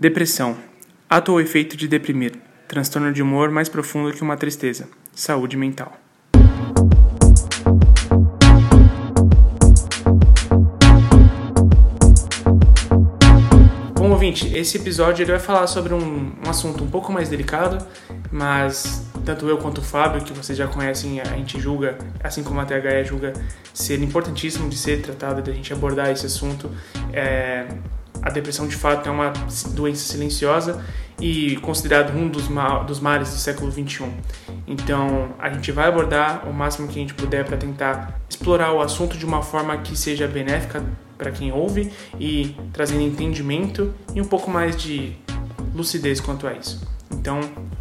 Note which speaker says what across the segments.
Speaker 1: Depressão. Ato ou efeito de deprimir. Transtorno de humor mais profundo que uma tristeza. Saúde mental. Bom, ouvinte, esse episódio ele vai falar sobre um, um assunto um pouco mais delicado, mas tanto eu quanto o Fábio, que vocês já conhecem, a gente julga, assim como a THE julga, ser importantíssimo de ser tratado, de a gente abordar esse assunto. É, a depressão de fato é uma doença silenciosa e considerado um dos, ma dos males do século 21. Então, a gente vai abordar o máximo que a gente puder para tentar explorar o assunto de uma forma que seja benéfica para quem ouve e trazendo entendimento e um pouco mais de lucidez quanto a isso. Então,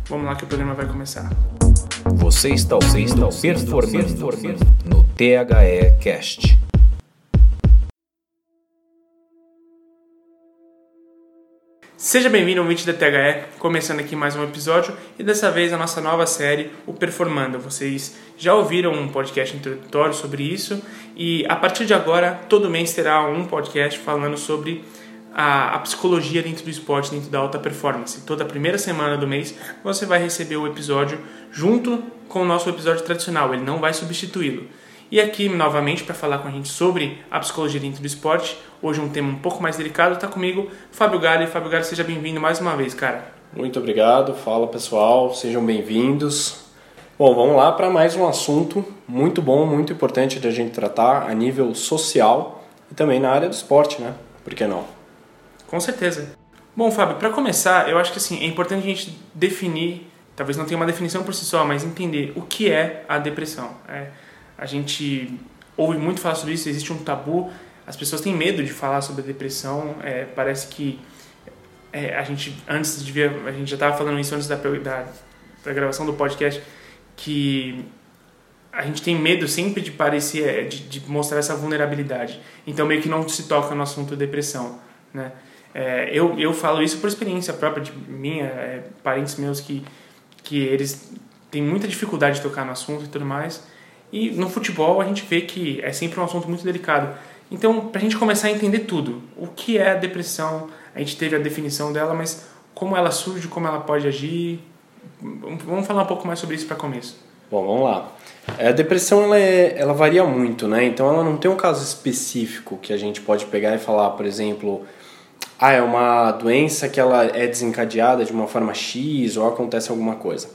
Speaker 1: vamos lá que o programa vai começar.
Speaker 2: Você está ouvindo Performando no THE Cast.
Speaker 1: Seja bem-vindo ao 20 da THE, começando aqui mais um episódio e dessa vez a nossa nova série, o Performando. Vocês já ouviram um podcast introdutório sobre isso e a partir de agora, todo mês terá um podcast falando sobre a, a, psicologia dentro do esporte, dentro da alta performance. Toda primeira semana do mês você vai receber o episódio junto com o nosso episódio tradicional, ele não vai substituí-lo. E aqui, novamente, para falar com a gente sobre a psicologia dentro do esporte, hoje um tema um pouco mais delicado, está comigo Fábio Galli. Fábio Galli, seja bem-vindo mais uma vez, cara.
Speaker 3: Muito obrigado, fala pessoal, sejam bem-vindos. Bom, vamos lá para mais um assunto muito bom, muito importante de a gente tratar a nível social e também na área do esporte, né? Por que não?
Speaker 1: Com certeza. Bom, Fábio, para começar, eu acho que assim, é importante a gente definir, talvez não tenha uma definição por si só, mas entender o que é a depressão. É, a gente ouve muito falar sobre isso, existe um tabu, as pessoas têm medo de falar sobre a depressão, é, parece que é, a gente antes de ver, a gente já estava falando isso antes da, da, da, gravação do podcast, que a gente tem medo sempre de parecer, é, de, de, mostrar essa vulnerabilidade, então meio que não se toca no assunto depressão, né? É, eu, eu falo isso por experiência própria de minha, é, parentes meus que, que eles têm muita dificuldade de tocar no assunto e tudo mais, e no futebol a gente vê que é sempre um assunto muito delicado. Então, para a gente começar a entender tudo, o que é a depressão, a gente teve a definição dela, mas como ela surge, como ela pode agir, vamos falar um pouco mais sobre isso para começo.
Speaker 3: Bom, vamos lá. A depressão ela, é, ela varia muito, né? Então ela não tem um caso específico que a gente pode pegar e falar, por exemplo, ah, é uma doença que ela é desencadeada de uma forma X ou acontece alguma coisa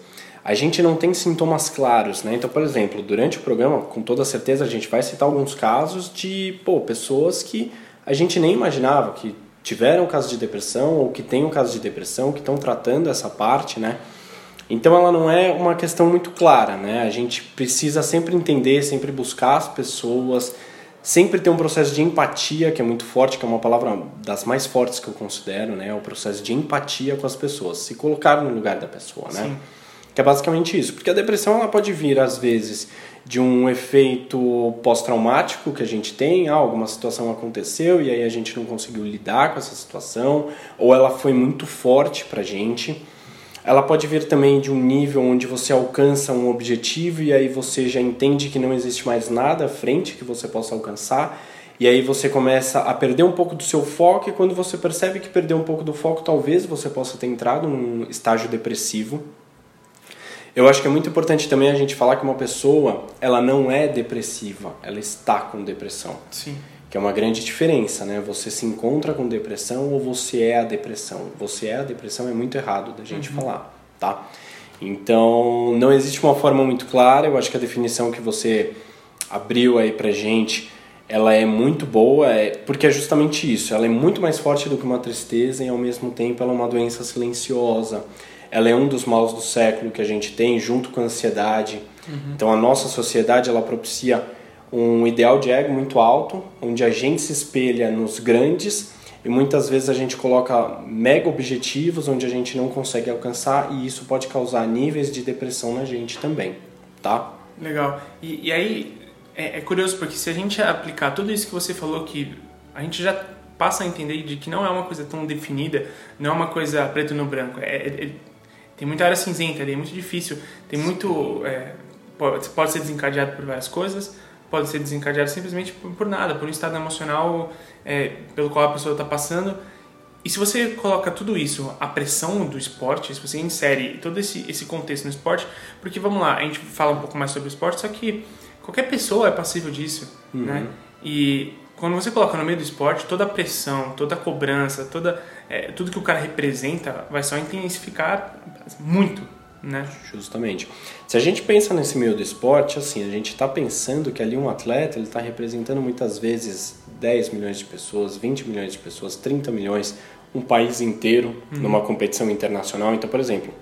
Speaker 3: a gente não tem sintomas claros, né? Então, por exemplo, durante o programa, com toda certeza a gente vai citar alguns casos de, pô, pessoas que a gente nem imaginava que tiveram caso de depressão ou que têm um caso de depressão, que estão tratando essa parte, né? Então ela não é uma questão muito clara, né? A gente precisa sempre entender, sempre buscar as pessoas, sempre ter um processo de empatia, que é muito forte, que é uma palavra das mais fortes que eu considero, né? O processo de empatia com as pessoas, se colocar no lugar da pessoa, né? Sim. Que é basicamente isso. Porque a depressão ela pode vir, às vezes, de um efeito pós-traumático que a gente tem, ah, alguma situação aconteceu e aí a gente não conseguiu lidar com essa situação, ou ela foi muito forte pra gente. Ela pode vir também de um nível onde você alcança um objetivo e aí você já entende que não existe mais nada à frente que você possa alcançar. E aí você começa a perder um pouco do seu foco e quando você percebe que perdeu um pouco do foco, talvez você possa ter entrado num estágio depressivo. Eu acho que é muito importante também a gente falar que uma pessoa, ela não é depressiva, ela está com depressão.
Speaker 1: Sim.
Speaker 3: Que é uma grande diferença, né? Você se encontra com depressão ou você é a depressão. Você é a depressão é muito errado da gente uhum. falar, tá? Então, não existe uma forma muito clara. Eu acho que a definição que você abriu aí pra gente, ela é muito boa, é, porque é justamente isso. Ela é muito mais forte do que uma tristeza e ao mesmo tempo ela é uma doença silenciosa ela é um dos maus do século que a gente tem, junto com a ansiedade. Uhum. Então a nossa sociedade ela propicia um ideal de ego muito alto, onde a gente se espelha nos grandes e muitas vezes a gente coloca mega objetivos onde a gente não consegue alcançar e isso pode causar níveis de depressão na gente também, tá?
Speaker 1: Legal. E, e aí é, é, curioso porque se a gente aplicar tudo isso que você falou que a gente já passa a entender de que não é uma coisa tão definida, não é uma coisa preto no branco, é, é tem muita área cinzenta ali, é muito difícil. Tem muito. É, pode, pode ser desencadeado por várias coisas, pode ser desencadeado simplesmente por, por nada, por um estado emocional é, pelo qual a pessoa está passando. E se você coloca tudo isso, a pressão do esporte, se você insere todo esse, esse contexto no esporte, porque vamos lá, a gente fala um pouco mais sobre o esporte, só que qualquer pessoa é passível disso,
Speaker 3: Uhum.
Speaker 1: né? E quando você coloca no meio do esporte, toda a pressão, toda a cobrança, toda, é, tudo que o cara representa vai só intensificar muito, né?
Speaker 3: Justamente. Se a gente pensa nesse meio do esporte, assim, a gente está pensando que ali um atleta ele está representando muitas vezes 10 milhões de pessoas, 20 milhões de pessoas, 30 milhões, um país inteiro numa competição internacional. Então, por exemplo,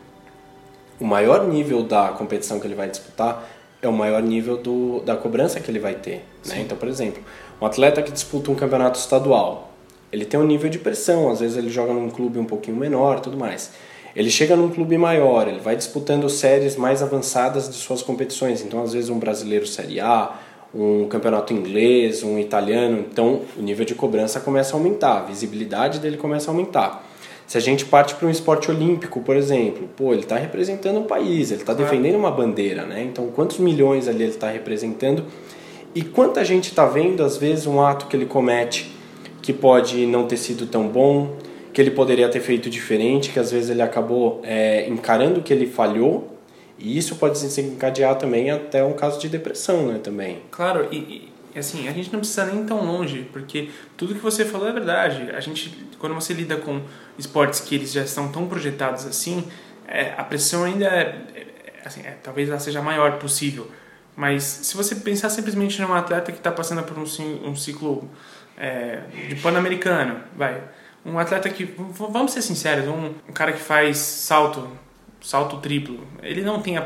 Speaker 3: o maior nível da competição que ele vai disputar é o maior nível do, da cobrança que ele vai ter. Né? Então, por exemplo, um atleta que disputa um campeonato estadual, ele tem um nível de pressão, às vezes ele joga num clube um pouquinho menor tudo mais. Ele chega num clube maior, ele vai disputando séries mais avançadas de suas competições. Então, às vezes, um brasileiro Série A, um campeonato inglês, um italiano. Então, o nível de cobrança começa a aumentar, a visibilidade dele começa a aumentar. Se a gente parte para um esporte olímpico, por exemplo, pô, ele está representando um país, ele está defendendo uma bandeira, né? Então, quantos milhões ali ele está representando? E quanta gente está vendo, às vezes, um ato que ele comete que pode não ter sido tão bom, que ele poderia ter feito diferente, que às vezes ele acabou é, encarando que ele falhou, e isso pode se encadear também até um caso de depressão, né, também.
Speaker 1: Claro, e, e assim, a gente não precisa nem tão longe, porque tudo que você falou é verdade. A gente, quando você lida com esportes que eles já estão tão projetados assim, é, a pressão ainda é, é, assim, é, talvez ela seja a maior possível. Mas se você pensar simplesmente num atleta que está passando por um, ci- ciclo é, de pan-americano, vai, um atleta que, vamos ser sinceros, um, um cara que faz salto, salto triplo, ele não tem a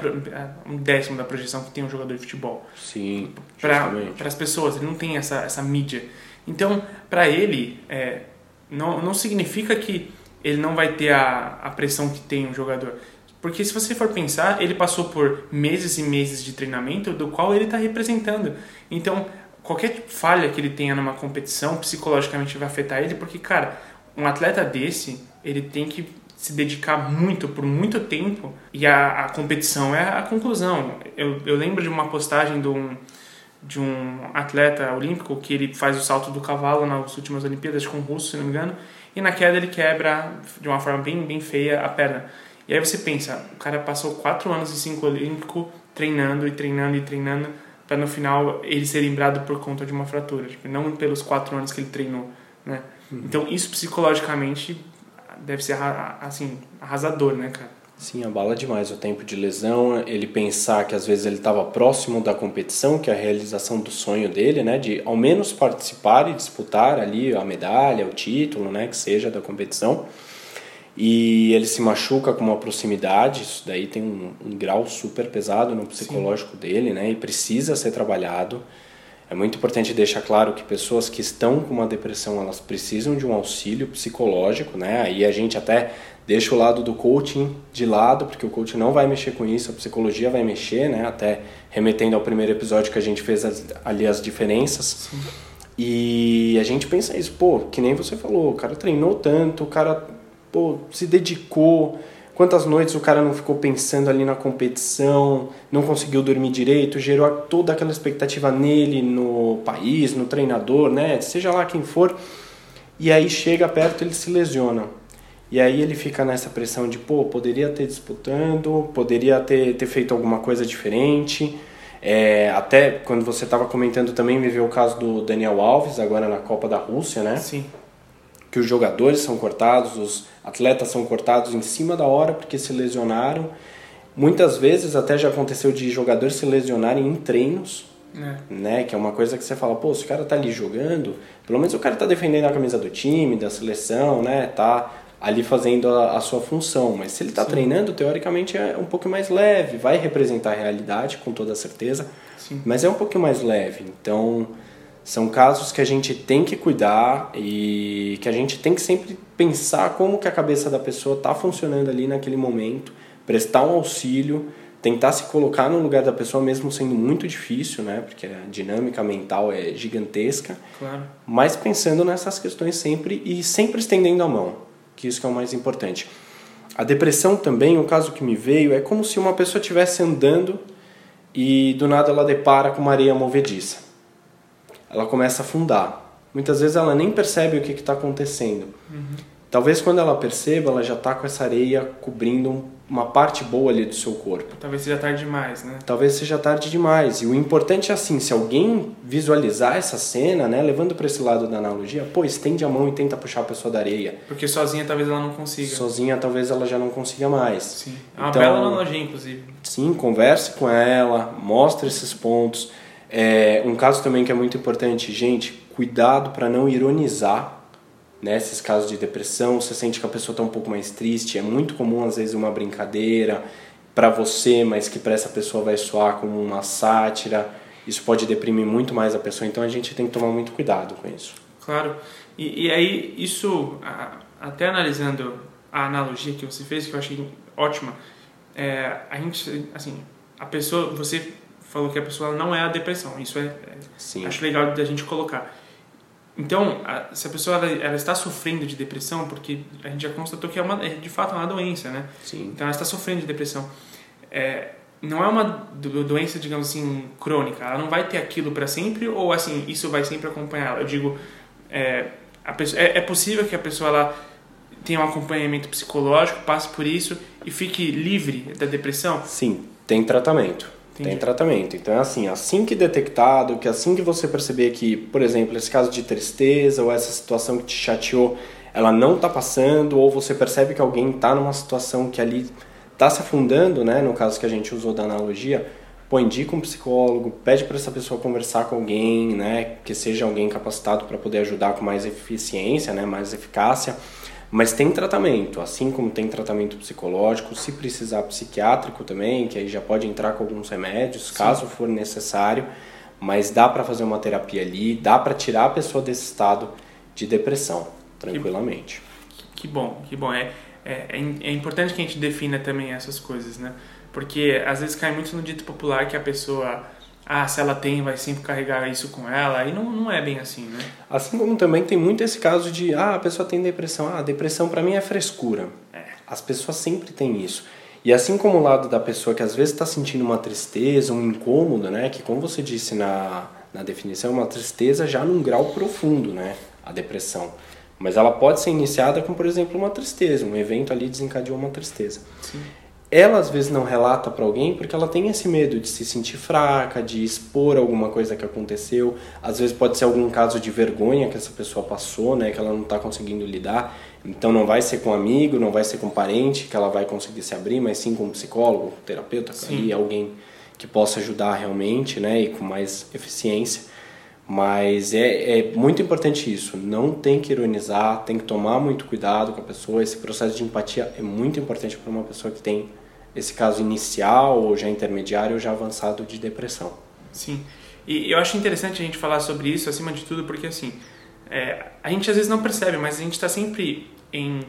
Speaker 1: um décimo da projeção que tem um jogador de futebol
Speaker 3: Sim,
Speaker 1: para as pessoas, ele não tem essa, essa mídia. Então, para ele, é, não, não significa que ele não vai ter a, a pressão que tem um jogador. Porque se você for pensar, ele passou por meses e meses de treinamento do qual ele está representando. Então, qualquer falha que ele tenha numa competição, psicologicamente vai afetar ele, porque, cara, um atleta desse, ele tem que se dedicar muito, por muito tempo, e a, a competição é a conclusão. Eu, eu lembro de uma postagem de um, de um atleta olímpico que ele faz o salto do cavalo nas últimas Olimpíadas com o russo, se não me engano, e na queda ele quebra de uma forma bem, bem feia a perna. E aí você pensa, o cara passou quatro anos em cinco olímpico treinando e treinando e treinando para no final ele ser lembrado por conta de uma fratura, tipo, não pelos quatro anos que ele treinou, né? Então isso psicologicamente deve ser assim arrasador, né, cara?
Speaker 3: Sim, abala demais o tempo de lesão, ele pensar que às vezes ele estava próximo da competição, que é a realização do sonho dele, né, de ao menos participar e disputar ali a medalha, o título, né, que seja da competição. E ele se machuca com uma proximidade, isso daí tem um, um grau super pesado no psicológico dele, né, e precisa ser trabalhado. É muito importante deixar claro que pessoas que estão com uma depressão, elas precisam de um auxílio psicológico, né? Aí a gente até deixa o lado do coaching de lado, porque o coaching não vai mexer com isso, a psicologia vai mexer, né? Até remetendo ao primeiro episódio que a gente fez as, ali as diferenças. E a gente pensa isso, pô, que nem você falou, o cara treinou tanto, o cara, pô, se dedicou, Quantas noites o cara não ficou pensando ali na competição, não conseguiu dormir direito, gerou toda aquela expectativa nele, no país, no treinador, né? Seja lá quem for. E aí chega perto, ele se lesiona. E aí ele fica nessa pressão de, pô, poderia ter disputando, poderia ter, ter feito alguma coisa diferente. É, até quando você estava comentando também, me veio o caso do Daniel Alves, agora na Copa da Rússia, né?
Speaker 1: Sim.
Speaker 3: Que os jogadores são cortados, os atletas são cortados em cima da hora porque se lesionaram. Muitas vezes até já aconteceu de jogadores se lesionarem em treinos,
Speaker 1: É.
Speaker 3: né? Que é uma coisa que você fala, pô, se o cara tá ali jogando, pelo menos o cara tá defendendo a camisa do time, da seleção, né? Tá ali fazendo a, a sua função. Mas se ele tá treinando, teoricamente é um pouco mais leve, vai representar a realidade com toda certeza,
Speaker 1: Sim.
Speaker 3: mas é um pouquinho mais leve. Então, são casos que a gente tem que cuidar e que a gente tem que sempre pensar como que a cabeça da pessoa está funcionando ali naquele momento, prestar um auxílio, tentar se colocar no lugar da pessoa mesmo sendo muito difícil, né? Porque a dinâmica mental é gigantesca,
Speaker 1: Claro.
Speaker 3: mas pensando nessas questões sempre e sempre estendendo a mão, que isso que é o mais importante. A depressão também, o caso que me veio, é como se uma pessoa estivesse andando e do nada ela depara com uma areia movediça ela começa a afundar. Muitas vezes ela nem percebe o que está acontecendo. talvez quando ela perceba, ela já está com essa areia cobrindo um uma parte boa ali do seu corpo.
Speaker 1: Talvez seja tarde demais, né?
Speaker 3: Talvez seja tarde demais. E o importante é assim, se alguém visualizar essa cena, né, levando para esse lado da analogia, pô, estende a mão e tenta puxar a pessoa da areia.
Speaker 1: Porque sozinha talvez ela não consiga.
Speaker 3: Sozinha talvez ela já não consiga mais.
Speaker 1: Sim. É uma então, bela analogia, inclusive.
Speaker 3: Sim, converse com ela, mostre esses pontos. É, um caso também que é muito importante, gente, cuidado para não ironizar nesses né, casos de depressão, você sente que a pessoa está um pouco mais triste, é muito comum às vezes uma brincadeira para você, mas que para essa pessoa vai soar como uma sátira. Isso pode deprimir muito mais a pessoa, então a gente tem que tomar muito cuidado com isso.
Speaker 1: Claro. E, e aí, isso, até analisando a analogia que você fez, que eu achei ótima, é, a gente, assim, a pessoa, você falou que a pessoa não é a depressão, isso é, é acho legal da gente colocar. Então, a, se a pessoa ela, ela, está sofrendo de depressão, porque a gente já constatou que é, uma, é de fato uma doença, né?
Speaker 3: Sim.
Speaker 1: Então, ela está sofrendo de depressão. É, não é uma doença, digamos assim, crônica. Ela não vai ter aquilo para sempre ou, assim, isso vai sempre acompanhar ela. Eu digo, é, pessoa, é, é, possível que a pessoa ela tenha um acompanhamento psicológico, passe por isso e fique livre da depressão?
Speaker 3: Sim, tem tratamento. Entendi. Tem tratamento. Então é assim, assim que detectado, que assim que você perceber que, por exemplo, esse caso de tristeza ou essa situação que te chateou, ela não está passando, ou você percebe que alguém está numa situação que ali está se afundando, né, no caso que a gente usou da analogia, pô, indica um psicólogo, pede para essa pessoa conversar com alguém, né, que seja alguém capacitado para poder ajudar com mais eficiência, né, mais eficácia. Mas tem tratamento, assim como tem tratamento psicológico, se precisar psiquiátrico também, que aí já pode entrar com alguns remédios, Sim. caso for necessário. Mas dá para fazer uma terapia ali, dá para tirar a pessoa desse estado de depressão, tranquilamente.
Speaker 1: Que, que bom, que bom. É, é, é importante que a gente defina também essas coisas, né? Porque às vezes cai muito no dito popular que a pessoa ah, se ela tem, vai sempre carregar isso com ela. E não, não é bem assim, né?
Speaker 3: Assim como também tem muito esse caso de, ah, a pessoa tem depressão. Ah, depressão para mim é frescura. É. As pessoas sempre têm isso. E assim como o lado da pessoa que às vezes está sentindo uma tristeza, um incômodo, né? Que como você disse na, na definição, é uma tristeza já num grau profundo, né? A depressão. Mas ela pode ser iniciada com, por exemplo, uma tristeza. Um evento ali desencadeou uma tristeza.
Speaker 1: Sim
Speaker 3: ela às vezes não relata para alguém porque ela tem esse medo de se sentir fraca, de expor alguma coisa que aconteceu. Às vezes pode ser algum caso de vergonha que essa pessoa passou, né, que ela não está conseguindo lidar. Então não vai ser com um amigo, não vai ser com um parente que ela vai conseguir se abrir, mas sim com um psicólogo, um terapeuta, e alguém que possa ajudar realmente, né, e com mais eficiência. Mas é, é muito importante isso. Não tem que ironizar, tem que tomar muito cuidado com a pessoa. Esse processo de empatia é muito importante para uma pessoa que tem esse caso inicial, ou já intermediário, ou já avançado de depressão.
Speaker 1: Sim. E eu acho interessante a gente falar sobre isso, acima de tudo, porque assim, é, a gente às vezes não percebe, mas a gente está sempre em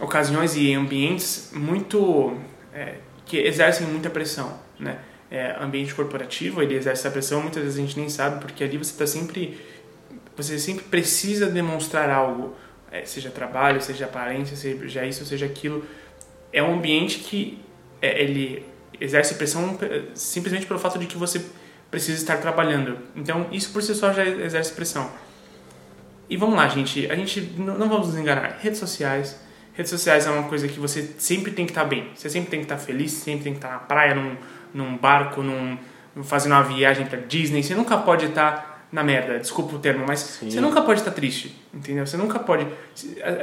Speaker 1: ocasiões e ambientes muito. É, que exercem muita pressão, né? É, ambiente corporativo, ele exerce essa pressão, muitas vezes a gente nem sabe, porque ali você está sempre. Você sempre precisa demonstrar algo, é, seja trabalho, seja aparência, seja isso, seja aquilo. É um ambiente que ele exerce pressão é, simplesmente pelo fato de que você precisa estar trabalhando. Então, isso por si só já exerce pressão. E vamos lá, gente. A gente não, não vamos nos enganar. Redes sociais. Redes sociais é uma coisa que você sempre tem que estar bem. Você sempre tem que estar feliz, sempre tem que estar na praia, num, num barco, num, fazendo uma viagem para Disney. Você nunca pode estar na merda, desculpa o termo, mas Sim. você nunca pode estar triste, entendeu? Você nunca pode.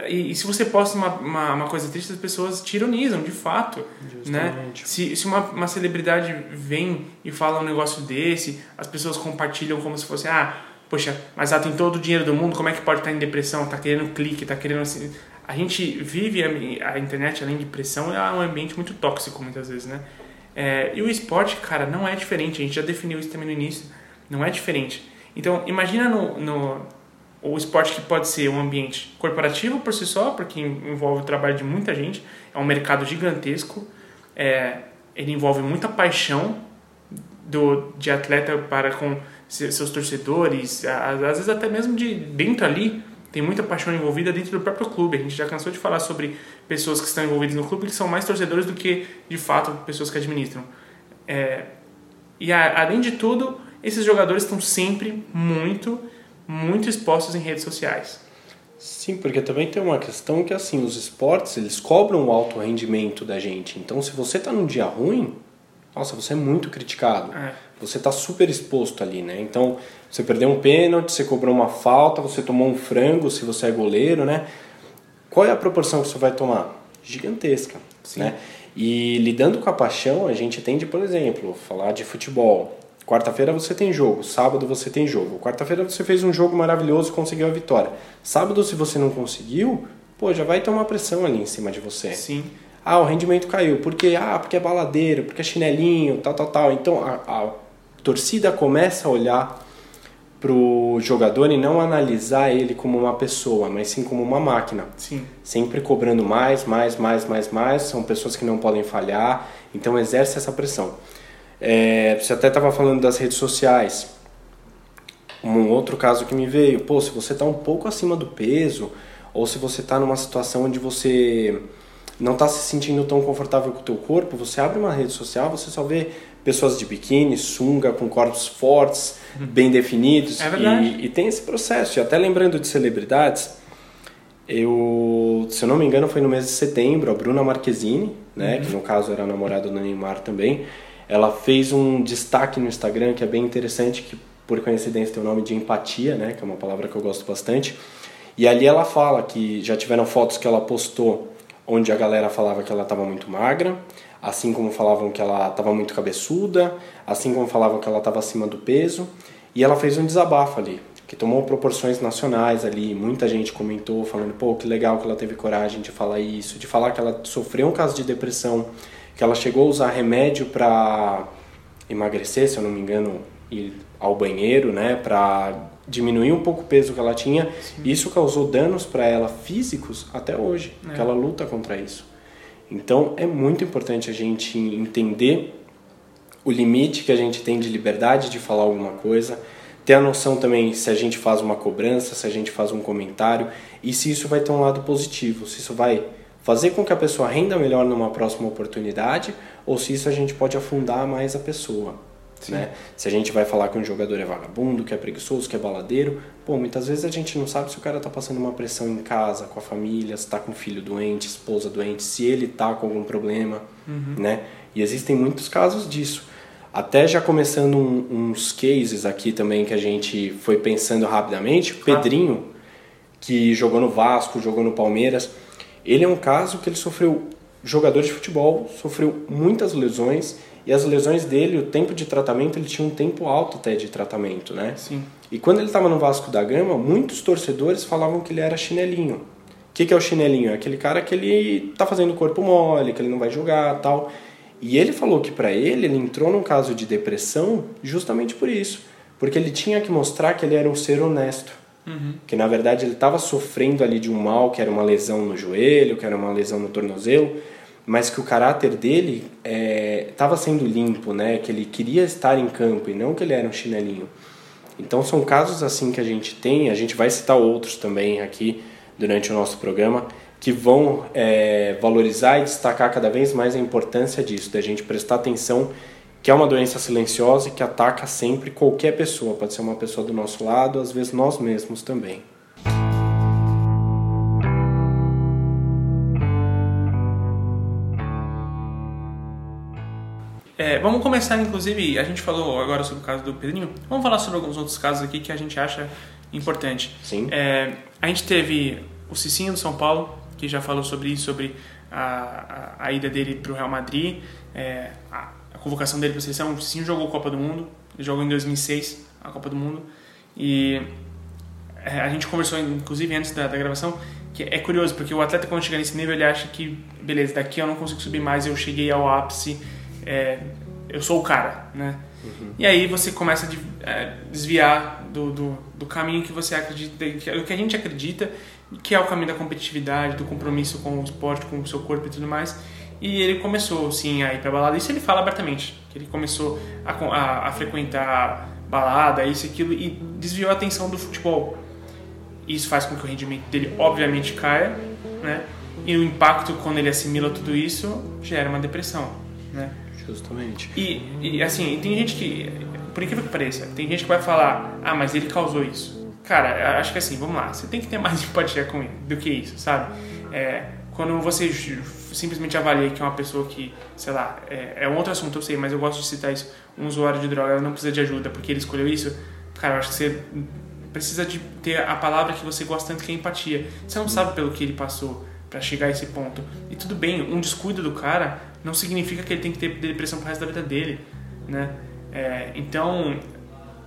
Speaker 1: E, e se você posta uma, uma, uma, coisa triste, as pessoas te ironizam, de fato. Né? Se, se uma, uma celebridade vem e fala um negócio desse, as pessoas compartilham como se fosse, ah, poxa, mas ela tem todo o dinheiro do mundo, como é que pode estar em depressão? Tá querendo clique, tá querendo. Assim... A gente vive a, a internet, além de pressão, é um ambiente muito tóxico muitas vezes, né? É, e o esporte, cara, não é diferente. A gente já definiu isso também no início. Não é diferente. Então, imagina no, no o esporte que pode ser um ambiente corporativo por si só, porque envolve o trabalho de muita gente, é um mercado gigantesco, é, ele envolve muita paixão do, de atleta para com seus torcedores, às vezes até mesmo de dentro ali, tem muita paixão envolvida dentro do próprio clube. A gente já cansou de falar sobre pessoas que estão envolvidas no clube que são mais torcedores do que, de fato, pessoas que administram. É, e a, além de tudo, esses jogadores estão sempre muito, muito expostos em redes sociais.
Speaker 3: Sim, porque também tem uma questão que assim, os esportes, eles cobram o alto rendimento da gente. Então, se você está num dia ruim, nossa, você é muito criticado.
Speaker 1: É.
Speaker 3: Você está super exposto ali, né? Então, você perdeu um pênalti, você cobrou uma falta, você tomou um frango, se você é goleiro, né? Qual é a proporção que você vai tomar? Gigantesca, né? E lidando com a paixão, a gente tende, por exemplo, falar de futebol. Quarta-feira você tem jogo, sábado você tem jogo. Quarta-feira você fez um jogo maravilhoso, conseguiu a vitória. Sábado, se você não conseguiu, pô, já vai ter uma pressão ali em cima de você.
Speaker 1: Sim.
Speaker 3: Ah, o rendimento caiu. Por quê? Ah, porque é baladeiro, porque é chinelinho, tal, tal, tal. Então a, a torcida começa a olhar pro jogador e não analisar ele como uma pessoa, mas sim como uma máquina.
Speaker 1: Sim.
Speaker 3: Sempre cobrando mais, mais, mais, mais, mais. São pessoas que não podem falhar, então exerce essa pressão. É, você até estava falando das redes sociais. Um outro caso que me veio, pô, se você está um pouco acima do peso, ou se você está numa situação onde você não está se sentindo tão confortável com o teu corpo, você abre uma rede social, você só vê pessoas de biquíni, sunga, com corpos fortes, bem definidos.
Speaker 1: É verdade.
Speaker 3: E, e tem esse processo. E até lembrando de celebridades, eu, se eu não me engano, foi no mês de setembro, a Bruna Marquezine, né, que no caso era namorada do Neymar também, ela fez um destaque no Instagram que é bem interessante, que por coincidência tem o nome de empatia, né, que é uma palavra que eu gosto bastante. E ali ela fala que já tiveram fotos que ela postou onde a galera falava que ela estava muito magra, assim como falavam que ela estava muito cabeçuda, assim como falavam que ela estava acima do peso, e ela fez um desabafo ali, que tomou proporções nacionais ali, muita gente comentou falando, pô, que legal que ela teve coragem de falar isso, de falar que ela sofreu um caso de depressão, que ela chegou a usar remédio para emagrecer, se eu não me engano, ir ao banheiro, né, para diminuir um pouco o peso que ela tinha. Isso causou danos para ela físicos até hoje,
Speaker 1: É.
Speaker 3: que ela luta contra isso. Então é muito importante a gente entender o limite que a gente tem de liberdade de falar alguma coisa, ter a noção também se a gente faz uma cobrança, se a gente faz um comentário e se isso vai ter um lado positivo, se isso vai fazer com que a pessoa renda melhor numa próxima oportunidade ou se isso a gente pode afundar mais a pessoa. Né? Se a gente vai falar que um jogador é vagabundo, que é preguiçoso, que é baladeiro, pô, muitas vezes a gente não sabe se o cara tá passando uma pressão em casa, com a família, se tá com filho doente, esposa doente, se ele tá com algum problema, né? E existem muitos casos disso. Até já começando um- uns cases aqui também que a gente foi pensando rapidamente, o Pedrinho, que jogou no Vasco, jogou no Palmeiras, ele é um caso que ele sofreu, jogador de futebol, sofreu muitas lesões e as lesões dele, o tempo de tratamento, ele tinha um tempo alto até de tratamento, né?
Speaker 1: Sim.
Speaker 3: E quando ele estava no Vasco da Gama, muitos torcedores falavam que ele era chinelinho. O que, que é o chinelinho? É aquele cara que ele tá fazendo corpo mole, que ele não vai jogar tal. E ele falou que para ele, ele entrou num caso de depressão justamente por isso. Porque ele tinha que mostrar que ele era um ser honesto. Que na verdade ele estava sofrendo ali de um mal, que era uma lesão no joelho, que era uma lesão no tornozelo, mas que o caráter dele estava sendo limpo, né? Que ele queria estar em campo e não que ele era um chinelinho. Então são casos assim que a gente tem, a gente vai citar outros também aqui durante o nosso programa, que vão é, valorizar e destacar cada vez mais a importância disso, da gente prestar atenção que é uma doença silenciosa e que ataca sempre qualquer pessoa, pode ser uma pessoa do nosso lado, às vezes nós mesmos também.
Speaker 1: É, vamos começar, inclusive, a gente falou agora sobre o caso do Pedrinho, vamos falar sobre alguns outros casos aqui que a gente acha importante.
Speaker 3: Sim.
Speaker 1: É, a gente teve o Cicinho do São Paulo, que já falou sobre isso, sobre a, a, a ida dele para o Real Madrid, é, a, convocação dele para a seleção. Cicinho jogou a Copa do Mundo, ele jogou em 2006 a Copa do Mundo, e é, a gente conversou, inclusive, antes da, da gravação, que é curioso, porque o atleta quando chega nesse nível, ele acha que, beleza, daqui eu não consigo subir mais, eu cheguei ao ápice, é, eu sou o cara, né? E aí você começa a é, desviar do, do, do caminho que você acredita, que é o que a gente acredita, que é o caminho da competitividade, do compromisso com o esporte, com o seu corpo e tudo mais. E ele começou, sim, a ir pra balada. Isso ele fala abertamente, que ele começou a, a, a frequentar balada, isso e aquilo, e desviou a atenção do futebol. Isso faz com que o rendimento dele, obviamente, caia, né? E o impacto, quando ele assimila tudo isso, gera uma depressão, né?
Speaker 3: Justamente.
Speaker 1: E, e, assim, tem gente que, por incrível que pareça, tem gente que vai falar, ah, mas ele causou isso. Cara, acho que assim, vamos lá, você tem que ter mais empatia com ele do que isso, sabe? É, quando você simplesmente avalia que é uma pessoa que, sei lá, é, é um outro assunto, eu sei, mas eu gosto de citar isso, um usuário de droga não precisa de ajuda porque ele escolheu isso, cara, eu acho que você precisa de ter a palavra que você gosta tanto que é empatia. Você não sabe pelo que ele passou para chegar a esse ponto. E tudo bem, um descuido do cara não significa que ele tem que ter depressão pro resto da vida dele, né? É, então,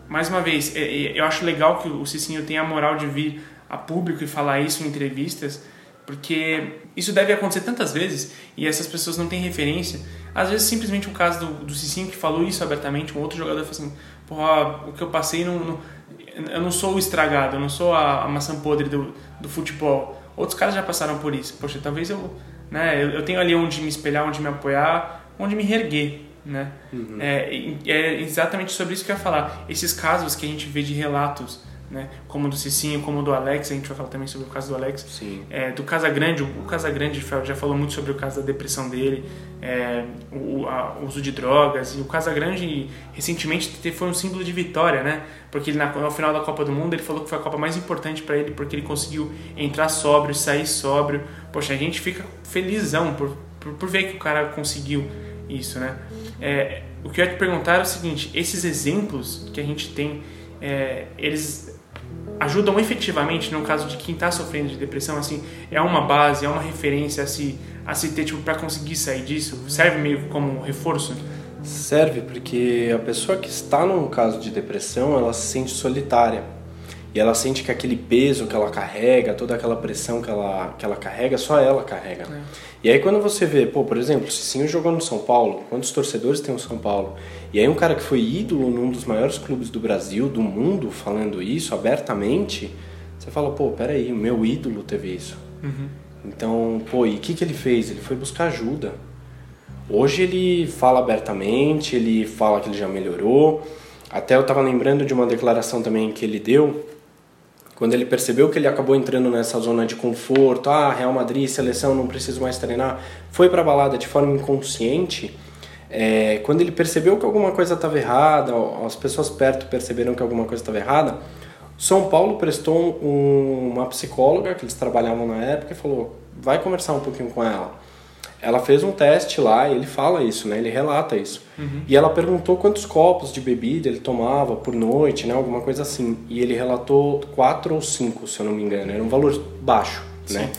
Speaker 1: mais uma vez, é, é, eu acho legal que o Cicinho tenha a moral de vir a público e falar isso em entrevistas, porque isso deve acontecer tantas vezes e essas pessoas não têm referência. Às vezes, simplesmente o caso do, do Cicinho que falou isso abertamente, um outro jogador falou assim: porra, o que eu passei não, não eu não sou o estragado, eu não sou a, a maçã podre do, do futebol. Outros caras já passaram por isso. Poxa, talvez eu, né, eu, eu tenho ali onde me espelhar, onde me apoiar, onde me reerguer, né? Uhum. É, é exatamente sobre isso que eu ia falar. Esses casos que a gente vê de relatos né? Como do Cicinho, como do Alex, a gente vai falar também sobre o caso do Alex.
Speaker 3: Sim.
Speaker 1: É, do Casagrande, o Casagrande já falou muito sobre o caso da depressão dele, é, o, a, o, uso de drogas, e o Casagrande recentemente foi um símbolo de vitória, né? Porque ele, na, no final da Copa do Mundo ele falou que foi a Copa mais importante para ele porque ele conseguiu entrar sóbrio, sair sóbrio. Poxa, a gente fica felizão por, por, por ver que o cara conseguiu isso, né? É, o que eu ia te perguntar é o seguinte, esses exemplos que a gente tem, é, eles ajudam efetivamente no caso de quem está sofrendo de depressão assim é uma base é uma referência a se a se ter tipo para conseguir sair disso serve meio como reforço
Speaker 3: serve porque a pessoa que está num caso de depressão ela se sente solitária e ela sente que aquele peso que ela carrega, toda aquela pressão que ela, que ela carrega, só ela carrega. É. E aí quando você vê, pô, por exemplo, se Cicinho jogou no São Paulo, quantos torcedores tem o São Paulo? E aí um cara que foi ídolo num dos maiores clubes do Brasil, do mundo, falando isso abertamente, você fala, pô, peraí, o meu ídolo teve isso. Uhum. Então, pô, e o que, que ele fez? Ele foi buscar ajuda. Hoje ele fala abertamente, ele fala que ele já melhorou. Até eu estava lembrando de uma declaração também que ele deu, quando ele percebeu que ele acabou entrando nessa zona de conforto, ah, Real Madrid, seleção, não preciso mais treinar, foi para balada de forma inconsciente. É, quando ele percebeu que alguma coisa estava errada, as pessoas perto perceberam que alguma coisa estava errada, São Paulo prestou um, uma psicóloga que eles trabalhavam na época e falou: vai conversar um pouquinho com ela ela fez um teste lá e ele fala isso, né? Ele relata isso. Uhum. E ela perguntou quantos copos de bebida ele tomava por noite, né? Alguma coisa assim. E ele relatou quatro ou cinco, se eu não me engano. Era um valor baixo, Sim. né?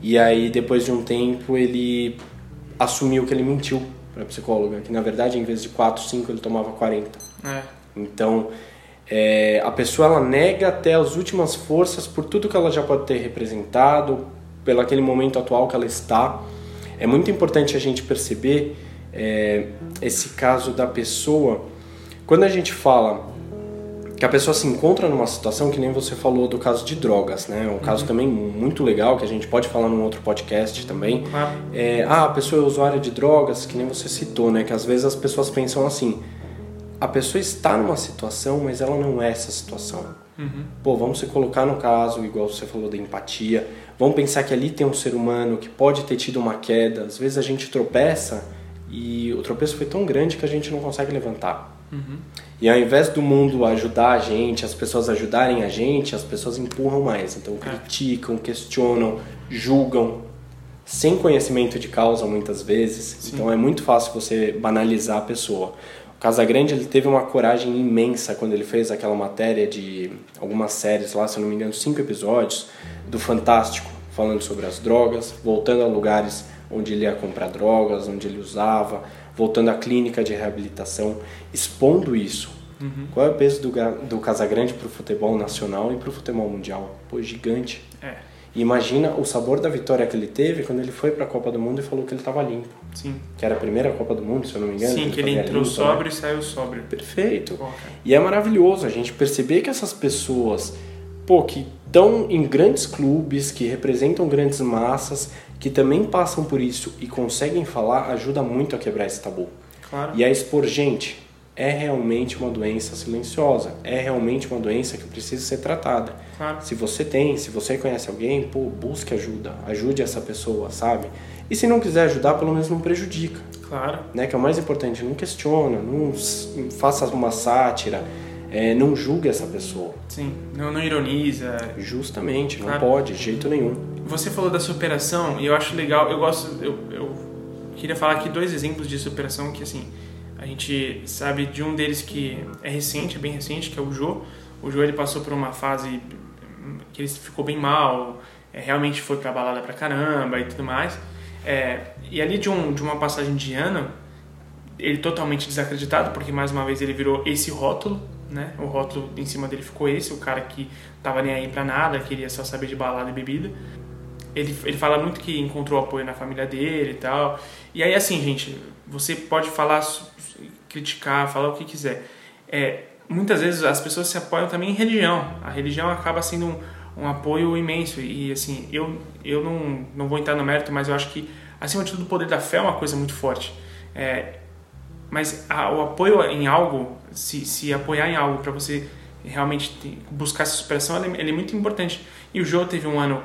Speaker 3: E aí, depois de um tempo, ele assumiu que ele mentiu para psicóloga. Que, na verdade, em vez de quatro, cinco, ele tomava 40. É. Então, é, a pessoa, ela nega até as últimas forças por tudo que ela já pode ter representado, pelo aquele momento atual que ela está é muito importante a gente perceber é, esse caso da pessoa. Quando a gente fala que a pessoa se encontra numa situação que nem você falou do caso de drogas, né? Um caso uhum. também muito legal que a gente pode falar num outro podcast também. Ah. É, ah, a pessoa é usuária de drogas, que nem você citou, né? Que às vezes as pessoas pensam assim: a pessoa está numa situação, mas ela não é essa situação. Uhum. Pô, vamos se colocar no caso, igual você falou da empatia. Vamos pensar que ali tem um ser humano que pode ter tido uma queda. Às vezes a gente tropeça e o tropeço foi tão grande que a gente não consegue levantar. Uhum. E ao invés do mundo ajudar a gente, as pessoas ajudarem a gente, as pessoas empurram mais. Então é. criticam, questionam, julgam, sem conhecimento de causa muitas vezes. Sim. Então é muito fácil você banalizar a pessoa. O Casagrande ele teve uma coragem imensa quando ele fez aquela matéria de algumas séries lá, se eu não me engano, cinco episódios do Fantástico, falando sobre as drogas, voltando a lugares onde ele ia comprar drogas, onde ele usava, voltando à clínica de reabilitação, expondo isso. Uhum. Qual é o peso do, do Casagrande para o futebol nacional e para o futebol mundial? Pô, gigante. É. E imagina o sabor da vitória que ele teve quando ele foi para a Copa do Mundo e falou que ele estava limpo.
Speaker 1: Sim.
Speaker 3: Que era a primeira Copa do Mundo, se eu não me engano.
Speaker 1: Sim, que ele, que ele entrou limpo, né? sóbrio né? e saiu sóbrio.
Speaker 3: Perfeito. e é maravilhoso a gente perceber que essas pessoas, pô, que estão em grandes clubes, que representam grandes massas, que também passam por isso e conseguem falar, ajuda muito a quebrar esse tabu. Claro. E a expor, gente, é realmente uma doença silenciosa, é realmente uma doença que precisa ser tratada. Claro. Se você tem, se você conhece alguém, pô, busque ajuda, ajude essa pessoa, sabe? E se não quiser ajudar, pelo menos não prejudica.
Speaker 1: Claro.
Speaker 3: Né? Que é o mais importante, não questiona, não faça uma sátira, é, não julgue essa pessoa.
Speaker 1: Sim, não, não ironiza.
Speaker 3: Justamente, não
Speaker 1: Claro.
Speaker 3: pode, de jeito nenhum.
Speaker 1: Você falou da superação e eu acho legal, eu gosto, eu, eu queria falar aqui dois exemplos de superação que assim, a gente sabe de um deles que é recente, é bem recente, que é o Jô. O Jô ele passou por uma fase que ele ficou bem mal, é, realmente foi pra balada pra caramba e tudo mais. É, e ali de, um, de uma passagem de ano, ele totalmente desacreditado, porque mais uma vez ele virou esse rótulo, né? O rótulo em cima dele ficou esse, o cara que tava nem aí pra nada, queria só saber de balada e bebida. Ele, ele fala muito que encontrou apoio na família dele e tal. E aí, assim, gente, você pode falar, criticar, falar o que quiser. É, muitas vezes as pessoas se apoiam também em religião. A religião acaba sendo um, um apoio imenso. E, assim, eu, eu não, não vou entrar no mérito, mas eu acho que, acima de tudo, o poder da fé é uma coisa muito forte. É, mas a- o apoio em algo, se, se apoiar em algo para você realmente buscar essa superação, ele, ele é muito importante. E o Jô teve um ano,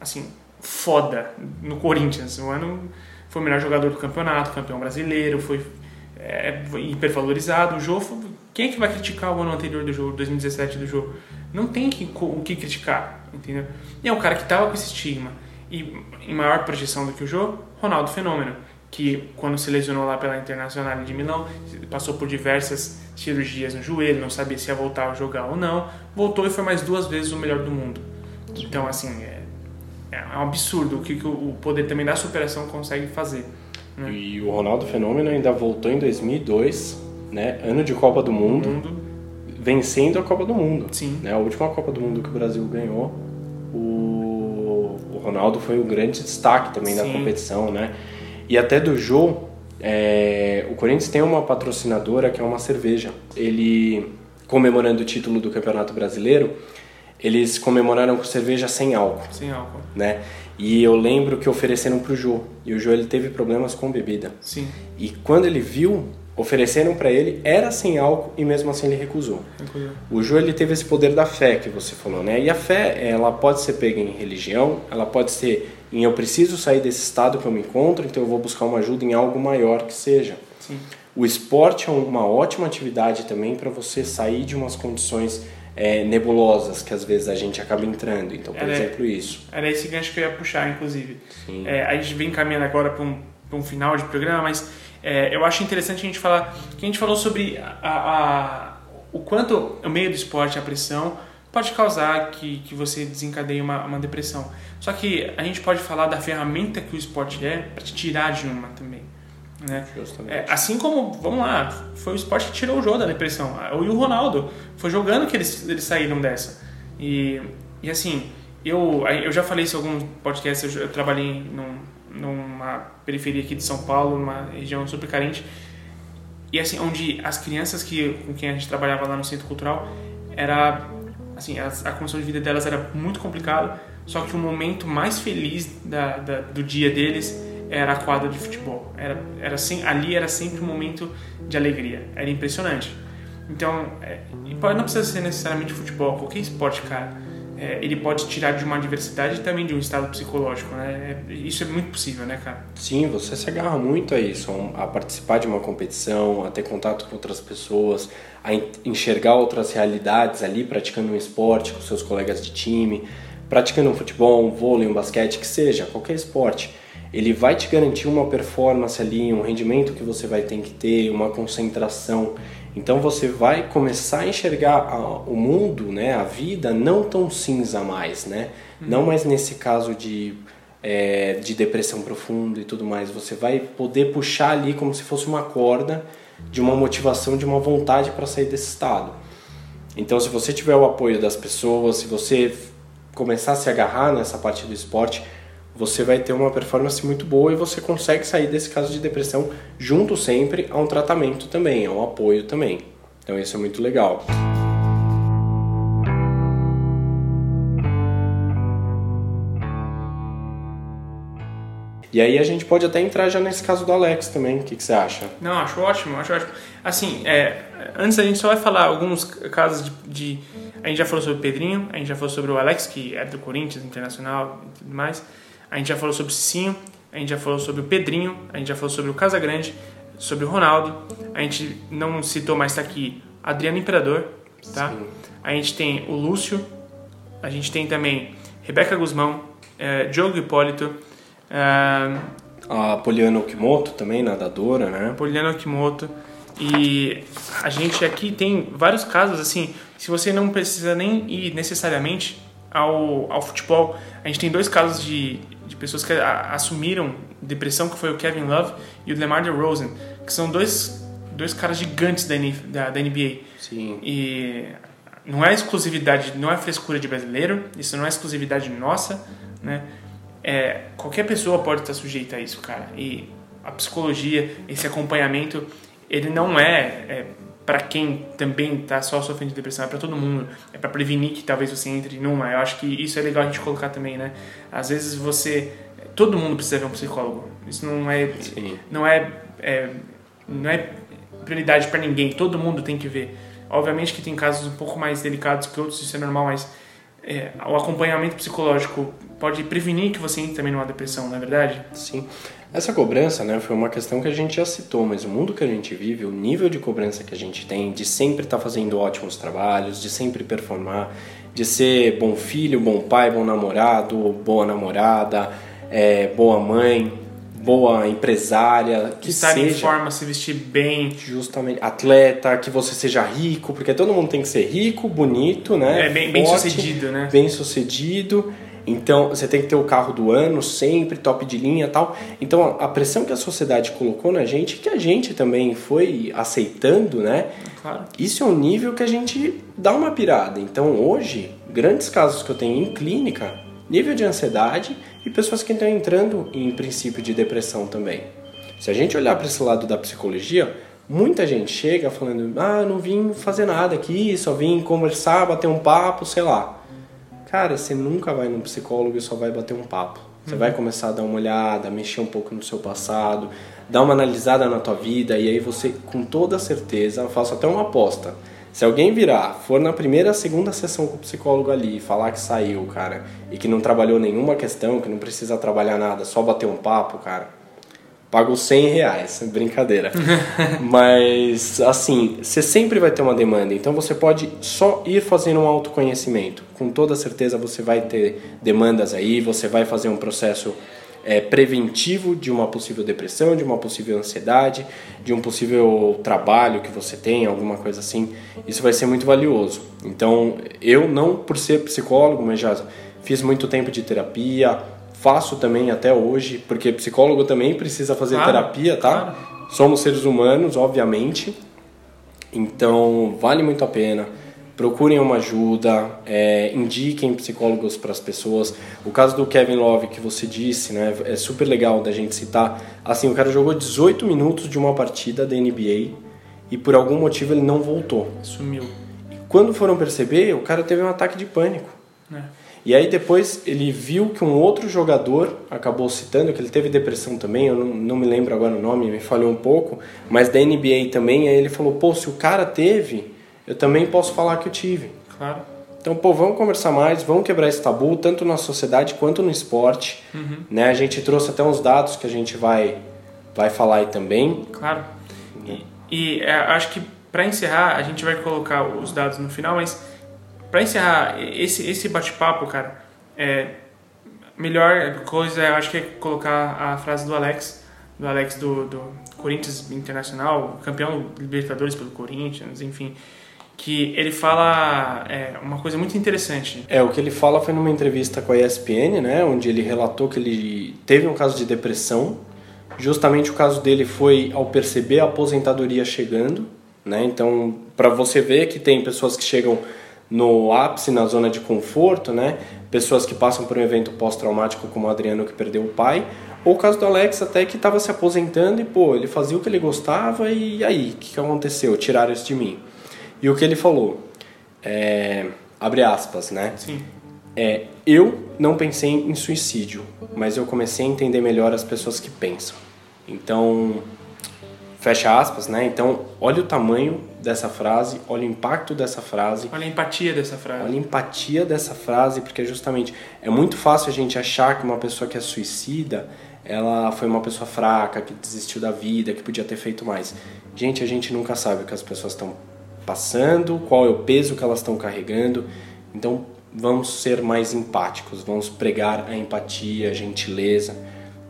Speaker 1: assim, foda no Corinthians. O ano foi o melhor jogador do campeonato, campeão brasileiro, foi é, hipervalorizado. O foi- quem é que vai criticar o ano anterior do jogo, 2017 do jogo? Não tem que, o que criticar, entendeu? E é um cara que tava com esse estigma. E em maior projeção do que o Jô, Ronaldo Fenômeno, que quando se lesionou lá pela Internacional de Milão, passou por diversas cirurgias no joelho, não sabia se ia voltar a jogar ou não, voltou e foi mais duas vezes o melhor do mundo. Então, assim, é, é um absurdo o que, que o poder também da superação consegue fazer. né?
Speaker 3: E o Ronaldo Fenômeno ainda voltou em 2002, né? Ano de Copa do Mundo,
Speaker 1: mundo,
Speaker 3: vencendo a Copa do Mundo.
Speaker 1: sim,
Speaker 3: Né? A última Copa do Mundo que o Brasil ganhou, o, o Ronaldo foi o grande destaque também da
Speaker 1: Sim.
Speaker 3: competição, né? E até do Jô, é, o Corinthians tem uma patrocinadora que é uma cerveja. Ele, comemorando o título do Campeonato Brasileiro, eles comemoraram com cerveja sem álcool,
Speaker 1: sem álcool.
Speaker 3: né? E eu lembro que ofereceram pro Jô. E o Jô ele teve problemas com bebida.
Speaker 1: Sim,
Speaker 3: E quando ele viu, ofereceram para ele, era sem álcool e mesmo assim ele recusou.
Speaker 1: tranquilo.
Speaker 3: O Jô ele teve esse poder da fé que você falou, né? E a fé, ela pode ser pega em religião, ela pode ser em eu preciso sair desse estado que eu me encontro, então eu vou buscar uma ajuda em algo maior que seja.
Speaker 1: Sim,
Speaker 3: O esporte é uma ótima atividade também para você sair de umas condições é, nebulosas que às vezes a gente acaba entrando. Então, por
Speaker 1: Ela é-
Speaker 3: exemplo, isso.
Speaker 1: era esse gancho que eu ia puxar, inclusive.
Speaker 3: Sim.
Speaker 1: É, a gente vem caminhando agora para um, pra um final de programa, mas é, eu acho interessante a gente falar que a gente falou sobre a, a- o quanto o meio do esporte, a pressão, pode causar que, que você desencadeie uma, uma depressão. Só que a gente pode falar da ferramenta que o esporte é para te tirar de uma também. Né? É, assim como, vamos lá, foi o esporte que tirou o jogo da depressão. E o Ronaldo, foi jogando que eles, eles saíram dessa. E, e assim, eu, eu já falei isso em alguns podcasts, eu, eu trabalhei num, numa periferia aqui de São Paulo, numa região super carente. E assim, onde as crianças que, com quem a gente trabalhava lá no centro cultural, era assim, as- a condição de vida delas era muito complicada, só que o momento mais feliz da, da- do dia deles era a quadra de futebol. Era, era sem, ali era sempre um momento de alegria. Era impressionante. Então, é, não precisa ser necessariamente futebol, qualquer esporte, cara. é, ele pode tirar de uma diversidade e também de um estado psicológico, né? É- isso é muito possível, né, cara?
Speaker 3: Sim, você se agarra muito a isso, a participar de uma competição, a ter contato com outras pessoas, a en- enxergar outras realidades ali, praticando um esporte com seus colegas de time, praticando um futebol, um vôlei, um basquete, que seja, qualquer esporte. Ele vai te garantir uma performance ali, um rendimento que você vai ter que ter, uma concentração. Então você vai começar a enxergar a- o mundo, né, a vida, não tão cinza mais, né? Não mais nesse caso de é, de depressão profunda e tudo mais. Você vai poder puxar ali como se fosse uma corda de uma motivação, de uma vontade para sair desse estado. Então, se você tiver o apoio das pessoas, se você começar a se agarrar nessa parte do esporte, você vai ter uma performance muito boa e você consegue sair desse caso de depressão junto sempre a um tratamento também, a um apoio também. Então, isso é muito legal. E aí a gente pode até entrar já nesse caso do Alex também. O que, que você acha?
Speaker 1: Não, acho ótimo, acho ótimo. Assim, é, antes a gente só vai falar alguns casos de, de- A gente já falou sobre o Pedrinho, a gente já falou sobre o Alex, que é do Corinthians, internacional e tudo mais. A gente já falou sobre o Cicinho, a gente já falou sobre o Pedrinho, a gente já falou sobre o Casagrande, sobre o Ronaldo. A gente não citou, mas está aqui Adriano Imperador, tá?
Speaker 3: Sim.
Speaker 1: A gente tem o Lúcio, a gente tem também Rebeca Guzmão, é, Diogo Hipólito, é,
Speaker 3: A Poliana Okimoto também, nadadora, né?
Speaker 1: Poliana Okimoto. E a gente aqui tem vários casos, assim, se você não precisa nem ir necessariamente ao, ao futebol, a gente tem dois casos de, de pessoas que a- assumiram depressão, que foi o Kevin Love e o DeMar DeRozan, que são dois, dois caras gigantes da, da, da NBA.
Speaker 3: Sim.
Speaker 1: E não é exclusividade, não é frescura de brasileiro, isso não é exclusividade nossa, né? É, qualquer pessoa pode estar sujeita a isso, cara. E a psicologia, esse acompanhamento, ele não é, é para quem também está só sofrendo de depressão, é para todo mundo. É para prevenir que talvez você entre numa. Eu acho que isso é legal a gente colocar também, né? Às vezes você, todo mundo precisa ver um psicólogo. Isso não é,
Speaker 3: Sim.
Speaker 1: não é, é não é prioridade para ninguém. Todo mundo tem que ver. Obviamente que tem casos um pouco mais delicados que outros, isso é normal, mas é, o acompanhamento psicológico pode prevenir que você entre também numa depressão, não é verdade?
Speaker 3: Sim. Essa cobrança, né, foi uma questão que a gente já citou, mas o mundo que a gente vive, o nível de cobrança que a gente tem, de sempre estar fazendo ótimos trabalhos, de sempre performar, de ser bom filho, bom pai, bom namorado, boa namorada, é, boa mãe, boa empresária, que
Speaker 1: Estar em
Speaker 3: seja
Speaker 1: forma, se vestir bem,
Speaker 3: justamente atleta, que você seja rico, porque todo mundo tem que ser rico, bonito, né?
Speaker 1: é, bem, bem
Speaker 3: forte,
Speaker 1: sucedido, né?
Speaker 3: bem sucedido. Então você tem que ter o carro do ano sempre top de linha, tal. Então a pressão que a sociedade colocou na gente, que a gente também foi aceitando, né?
Speaker 1: Claro.
Speaker 3: Isso é um nível que a gente dá uma pirada. Então hoje, grandes casos que eu tenho em clínica, nível de ansiedade e pessoas que estão entrando em princípio de depressão também. Se a gente olhar para esse lado da psicologia, muita gente chega falando: "Ah, não vim fazer nada aqui, só vim conversar, bater um papo, sei lá". Cara, você nunca vai num psicólogo e só vai bater um papo. Você vai começar a dar uma olhada, mexer um pouco no seu passado, dar uma analisada na tua vida e aí você, com toda certeza, eu faço até uma aposta. Se alguém virar, for na primeira, segunda sessão com o psicólogo ali, falar que saiu, cara, e que não trabalhou nenhuma questão, que não precisa trabalhar nada, só bater um papo, cara, pago 100 reais, brincadeira. Mas, assim, você sempre vai ter uma demanda, então você pode só ir fazendo um autoconhecimento. Com toda certeza você vai ter demandas aí, você vai fazer um processo é, preventivo de uma possível depressão, de uma possível ansiedade, de um possível trabalho que você tem, alguma coisa assim. Isso vai ser muito valioso. Então, eu não por ser psicólogo, mas já fiz muito tempo de terapia, faço também até hoje, porque psicólogo também precisa fazer
Speaker 1: Claro,
Speaker 3: terapia, tá?
Speaker 1: claro.
Speaker 3: Somos seres humanos, obviamente. Então, vale muito a pena. Procurem uma ajuda, é, indiquem psicólogos para as pessoas. O caso do Kevin Love que você disse, né, é super legal da gente citar. Assim, o cara jogou 18 minutos de uma partida da NBA e por algum motivo ele não voltou.
Speaker 1: Sumiu.
Speaker 3: E quando foram perceber, o cara teve um ataque de pânico.
Speaker 1: Né?
Speaker 3: E aí depois ele viu que um outro jogador acabou citando que ele teve depressão também, eu não, não me lembro agora o nome, me falhou um pouco, mas da NBA também, aí ele falou, pô, se o cara teve, eu também posso falar que eu tive.
Speaker 1: Claro.
Speaker 3: Então, pô, vamos conversar mais, vamos quebrar esse tabu, tanto na sociedade quanto no esporte. Né? A gente trouxe até uns dados que a gente vai, vai falar aí também.
Speaker 1: Claro. E, e, é, acho que para encerrar, a gente vai colocar os dados no final, mas para encerrar esse, esse bate-papo, cara, é, melhor coisa eu acho que é colocar a frase do Alex, do Alex do, do Corinthians Internacional, campeão Libertadores pelo Corinthians, enfim, que ele fala é, uma coisa muito interessante.
Speaker 3: É, o que ele fala foi numa entrevista com a ESPN, né, onde ele relatou que ele teve um caso de depressão. Justamente o caso dele foi ao perceber a aposentadoria chegando, né? Então, para você ver que tem pessoas que chegam no ápice, na zona de conforto, né? Pessoas que passam por um evento pós-traumático como o Adriano que perdeu o pai, ou o caso do Alex até que estava se aposentando e pô, ele fazia o que ele gostava e aí, o que, que aconteceu? Tiraram isso de mim. E o que ele falou, é, abre aspas, né?
Speaker 1: Sim.
Speaker 3: É, eu não pensei em suicídio, mas eu comecei a entender melhor as pessoas que pensam. Então, fecha aspas, né? Então, olha o tamanho dessa frase, olha o impacto dessa frase,
Speaker 1: Olha a empatia dessa frase.
Speaker 3: olha a empatia dessa frase, porque justamente é muito fácil a gente achar que uma pessoa que é suicida, ela foi uma pessoa fraca, que desistiu da vida, que podia ter feito mais. Gente, a gente nunca sabe o que as pessoas estão passando, qual é o peso que elas estão carregando. Então vamos ser mais empáticos, vamos pregar a empatia, a gentileza,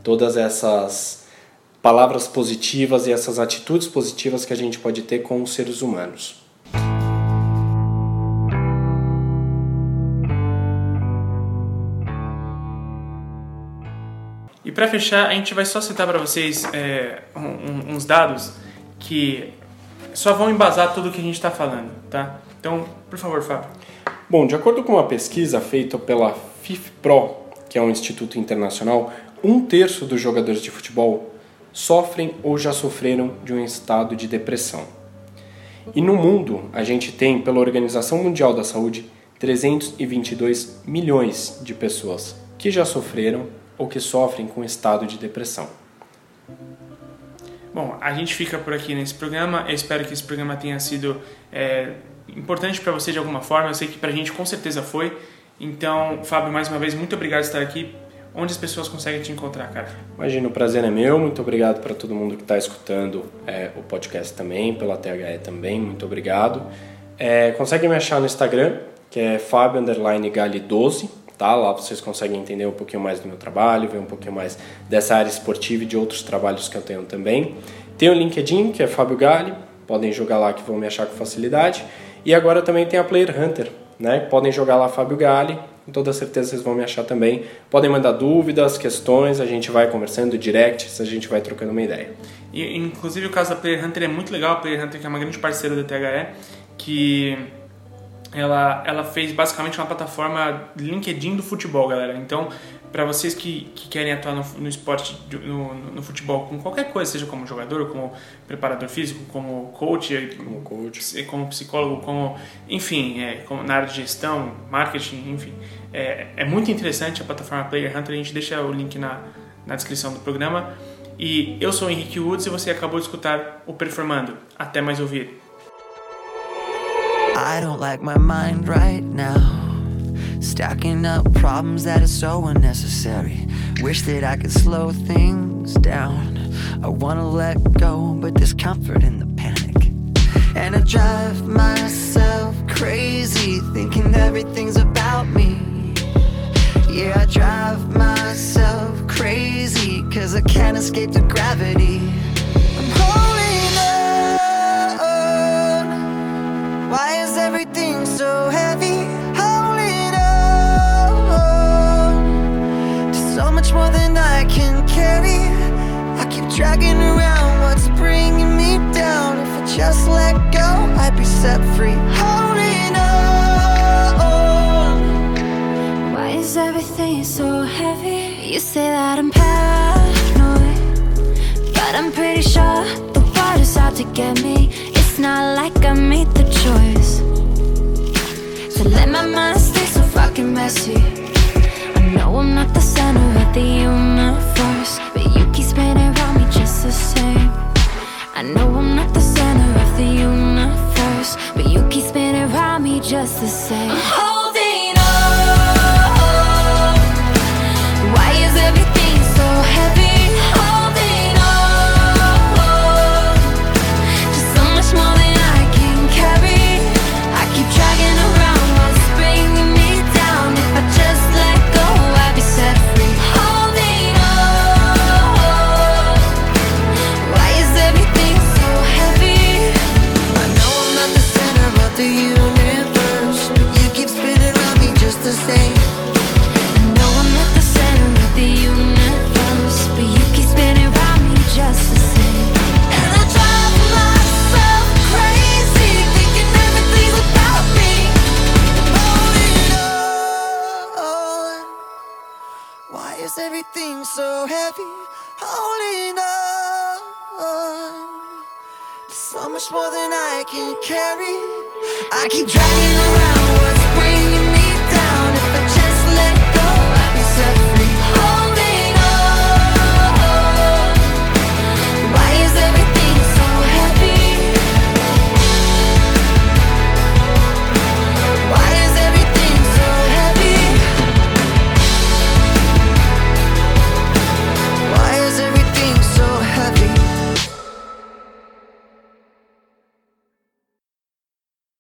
Speaker 3: todas essas palavras positivas e essas atitudes positivas que a gente pode ter com os seres humanos.
Speaker 1: E para fechar, a gente vai só citar para vocês é, um, uns dados que só vão embasar tudo o que a gente está falando, tá? Então, por favor, Fábio.
Speaker 3: Bom, de acordo com uma pesquisa feita pela FIFPRO, que é um instituto internacional, um terço dos jogadores de futebol sofrem ou já sofreram de um estado de depressão. E no mundo, a gente tem, pela Organização Mundial da Saúde, 322 milhões de pessoas que já sofreram ou que sofrem com estado de depressão.
Speaker 1: Bom, a gente fica por aqui nesse programa. Eu espero que esse programa tenha sido é, importante para você de alguma forma. Eu sei que para a gente com certeza foi. Então, Fábio, mais uma vez, muito obrigado por estar aqui. Onde as pessoas conseguem te encontrar, cara?
Speaker 3: Imagina, o prazer é meu. Muito obrigado para todo mundo que está escutando é, o podcast também, pela THE também. Muito obrigado. É, consegue me achar no Instagram, que é Fábio Gali 12 tá? Lá vocês conseguem entender um pouquinho mais do meu trabalho, ver um pouquinho mais dessa área esportiva e de outros trabalhos que eu tenho também. Tem o LinkedIn, que é Fábio Gali, podem jogar lá que vão me achar com facilidade. E agora também tem a Player Hunter, né? Podem jogar lá Fábio Gali, com toda certeza vocês vão me achar também. Podem mandar dúvidas, questões, a gente vai conversando, directs, a gente vai trocando uma ideia.
Speaker 1: E, inclusive o caso da Player Hunter é muito legal, a Player Hunter que é uma grande parceira da THE, que ela, ela fez basicamente uma plataforma LinkedIn do futebol, galera. Então, para vocês que, que querem atuar no, no esporte, no, no, futebol, com qualquer coisa, seja como jogador, como preparador físico, como coach,
Speaker 3: como, coach.
Speaker 1: como psicólogo, como, enfim, é, como na área de gestão, marketing, enfim. É, é muito interessante a plataforma Player Hunter, a gente deixa o link na, na descrição do programa. E eu sou o Henrique Woods e você acabou de escutar o Performando. Até mais ouvir. I don't like my mind right now. Stacking up problems that are so unnecessary. Wish that I could slow things down. I wanna let go, but there's comfort in the panic. And I drive myself crazy, thinking everything's about me. Yeah, I drive myself crazy, cause I can't escape the gravity. I'm holding on. Why is everything so heavy dragging around what's bringing me down? If I just let go, I'd be set free. Holding on. Why is everything so heavy? You say that I'm paranoid But I'm pretty sure the water's out to get me. It's not like I made the choice to let my mind stay so fucking messy. I know I'm not the center of the universe the same. I know I'm not the center of the universe But you keep spinning around me just the same. So oh,